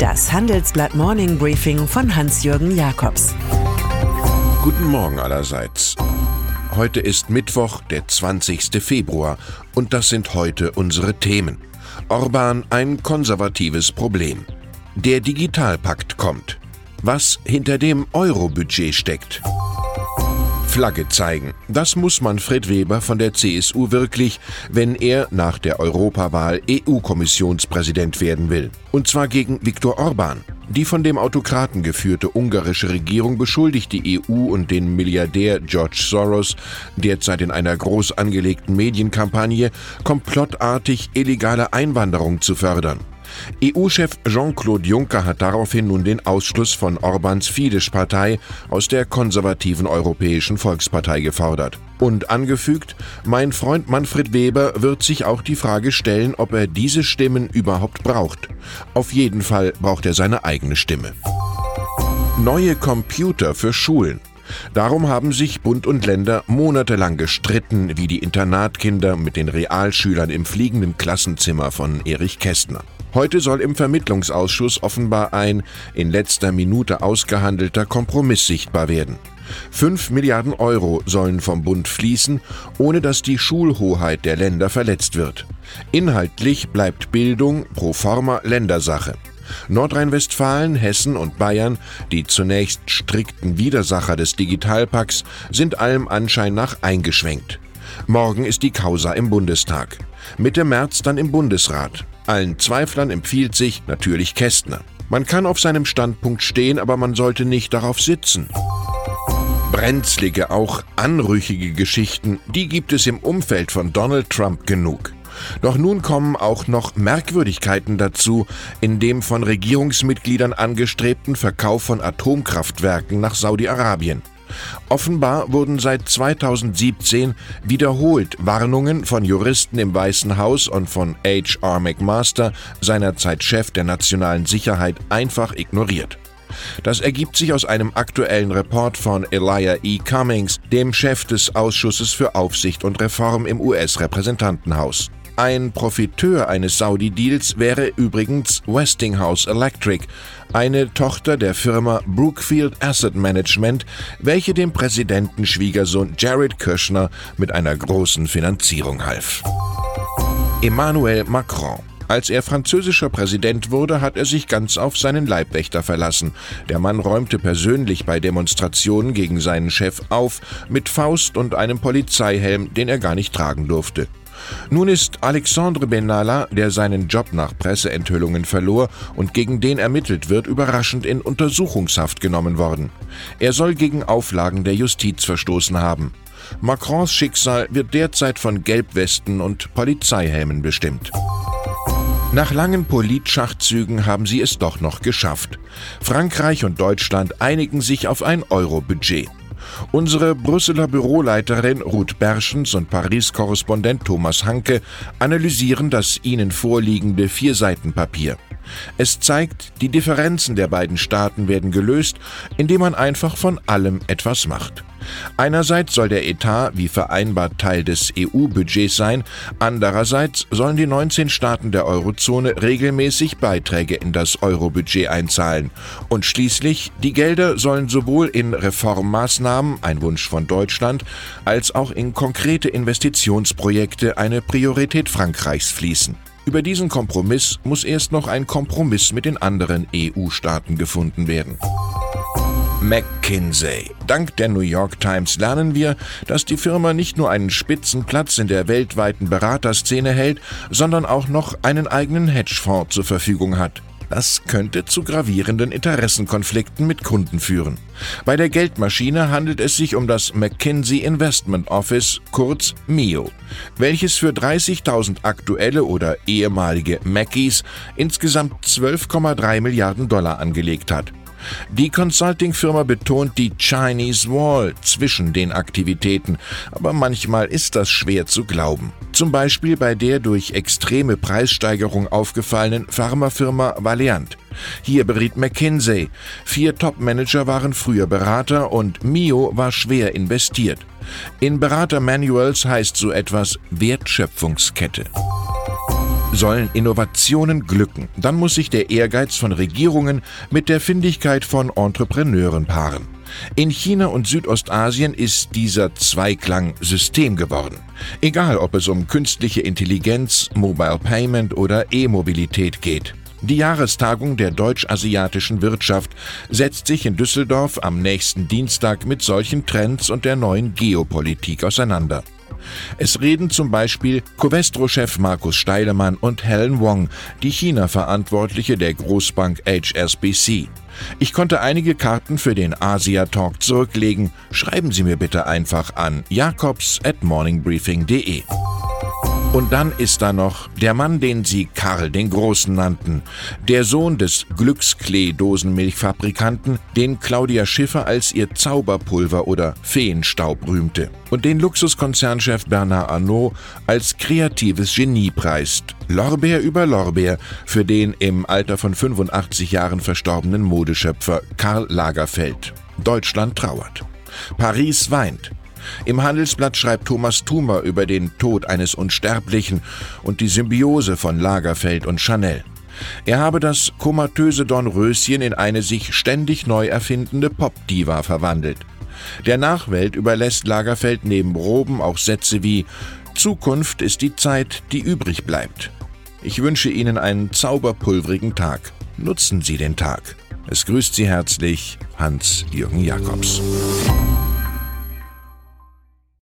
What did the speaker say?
Das Handelsblatt Morning Briefing von Hans-Jürgen Jakobs. Guten Morgen allerseits. Heute ist Mittwoch, der 20. Februar, und das sind heute unsere Themen. Orban ein konservatives Problem. Der Digitalpakt kommt. Was hinter dem Euro-Budget steckt. Flagge zeigen. Das muss Manfred Weber von der CSU wirklich, wenn er nach der Europawahl EU-Kommissionspräsident werden will. Und zwar gegen Viktor Orban. Die von dem Autokraten geführte ungarische Regierung beschuldigt die EU und den Milliardär George Soros derzeit in einer groß angelegten Medienkampagne komplottartig illegale Einwanderung zu fördern. EU-Chef Jean-Claude Juncker hat daraufhin nun den Ausschluss von Orbans Fidesz-Partei aus der konservativen Europäischen Volkspartei gefordert. Und angefügt, mein Freund Manfred Weber wird sich auch die Frage stellen, ob er diese Stimmen überhaupt braucht. Auf jeden Fall braucht er seine eigene Stimme. Neue Computer für Schulen. Darum haben sich Bund und Länder monatelang gestritten, wie die Internatkinder mit den Realschülern im fliegenden Klassenzimmer von Erich Kästner. Heute soll im Vermittlungsausschuss offenbar ein in letzter Minute ausgehandelter Kompromiss sichtbar werden. Fünf Milliarden Euro sollen vom Bund fließen, ohne dass die Schulhoheit der Länder verletzt wird. Inhaltlich bleibt Bildung pro forma Ländersache. Nordrhein-Westfalen, Hessen und Bayern, die zunächst strikten Widersacher des Digitalpakts, sind allem Anschein nach eingeschwenkt. Morgen ist die Causa im Bundestag. Mitte März dann im Bundesrat. Allen Zweiflern empfiehlt sich natürlich Kästner. Man kann auf seinem Standpunkt stehen, aber man sollte nicht darauf sitzen. Brenzlige, auch anrüchige Geschichten, die gibt es im Umfeld von Donald Trump genug. Doch nun kommen auch noch Merkwürdigkeiten dazu, in dem von Regierungsmitgliedern angestrebten Verkauf von Atomkraftwerken nach Saudi-Arabien. Offenbar wurden seit 2017 wiederholt Warnungen von Juristen im Weißen Haus und von H.R. McMaster, seinerzeit Chef der nationalen Sicherheit, einfach ignoriert. Das ergibt sich aus einem aktuellen Report von Elijah E. Cummings, dem Chef des Ausschusses für Aufsicht und Reform im US-Repräsentantenhaus. Ein Profiteur eines Saudi-Deals wäre übrigens Westinghouse Electric, eine Tochter der Firma Brookfield Asset Management, welche dem Präsidenten Schwiegersohn Jared Kushner mit einer großen Finanzierung half. Emmanuel Macron als er französischer Präsident wurde, hat er sich ganz auf seinen Leibwächter verlassen. Der Mann räumte persönlich bei Demonstrationen gegen seinen Chef auf, mit Faust und einem Polizeihelm, den er gar nicht tragen durfte. Nun ist Alexandre Benalla, der seinen Job nach Presseenthüllungen verlor und gegen den ermittelt wird, überraschend in Untersuchungshaft genommen worden. Er soll gegen Auflagen der Justiz verstoßen haben. Macrons Schicksal wird derzeit von Gelbwesten und Polizeihelmen bestimmt. Nach langen Politschachzügen haben sie es doch noch geschafft. Frankreich und Deutschland einigen sich auf ein Euro-Budget. Unsere Brüsseler Büroleiterin Ruth Berschens und Paris-Korrespondent Thomas Hanke analysieren das ihnen vorliegende Vierseitenpapier. Es zeigt, die Differenzen der beiden Staaten werden gelöst, indem man einfach von allem etwas macht. Einerseits soll der Etat wie vereinbart Teil des EU-Budgets sein, andererseits sollen die 19 Staaten der Eurozone regelmäßig Beiträge in das Euro-Budget einzahlen. Und schließlich, die Gelder sollen sowohl in Reformmaßnahmen, ein Wunsch von Deutschland, als auch in konkrete Investitionsprojekte, eine Priorität Frankreichs fließen. Über diesen Kompromiss muss erst noch ein Kompromiss mit den anderen EU-Staaten gefunden werden. McKinsey. Dank der New York Times lernen wir, dass die Firma nicht nur einen Spitzenplatz in der weltweiten Beraterszene hält, sondern auch noch einen eigenen Hedgefonds zur Verfügung hat. Das könnte zu gravierenden Interessenkonflikten mit Kunden führen. Bei der Geldmaschine handelt es sich um das McKinsey Investment Office, kurz MIO, welches für 30.000 aktuelle oder ehemalige Mackies insgesamt 12,3 Milliarden Dollar angelegt hat. Die Consulting-Firma betont die Chinese Wall zwischen den Aktivitäten, aber manchmal ist das schwer zu glauben. Zum Beispiel bei der durch extreme Preissteigerung aufgefallenen Pharmafirma Valiant. Hier beriet McKinsey. Vier Top-Manager waren früher Berater und Mio war schwer investiert. In Berater-Manuals heißt so etwas Wertschöpfungskette. Sollen Innovationen glücken, dann muss sich der Ehrgeiz von Regierungen mit der Findigkeit von Entrepreneuren paaren. In China und Südostasien ist dieser Zweiklang System geworden. Egal, ob es um künstliche Intelligenz, Mobile Payment oder E-Mobilität geht. Die Jahrestagung der deutsch-asiatischen Wirtschaft setzt sich in Düsseldorf am nächsten Dienstag mit solchen Trends und der neuen Geopolitik auseinander. Es reden zum Beispiel Covestro-Chef Markus Steilemann und Helen Wong, die China-Verantwortliche der Großbank HSBC. Ich konnte einige Karten für den Asia Talk zurücklegen. Schreiben Sie mir bitte einfach an jakobs at morningbriefing.de. Und dann ist da noch der Mann, den sie Karl den Großen nannten, der Sohn des Glücksklee-Dosenmilchfabrikanten, den Claudia Schiffer als ihr Zauberpulver oder Feenstaub rühmte und den Luxuskonzernchef Bernard Arnault als kreatives Genie preist. Lorbeer über Lorbeer für den im Alter von 85 Jahren verstorbenen Modeschöpfer Karl Lagerfeld. Deutschland trauert. Paris weint. Im Handelsblatt schreibt Thomas Thumer über den Tod eines Unsterblichen und die Symbiose von Lagerfeld und Chanel. Er habe das komatöse Dornröschen in eine sich ständig neu erfindende Popdiva verwandelt. Der Nachwelt überlässt Lagerfeld neben Roben auch Sätze wie Zukunft ist die Zeit, die übrig bleibt. Ich wünsche Ihnen einen zauberpulverigen Tag. Nutzen Sie den Tag. Es grüßt Sie herzlich Hans-Jürgen Jakobs.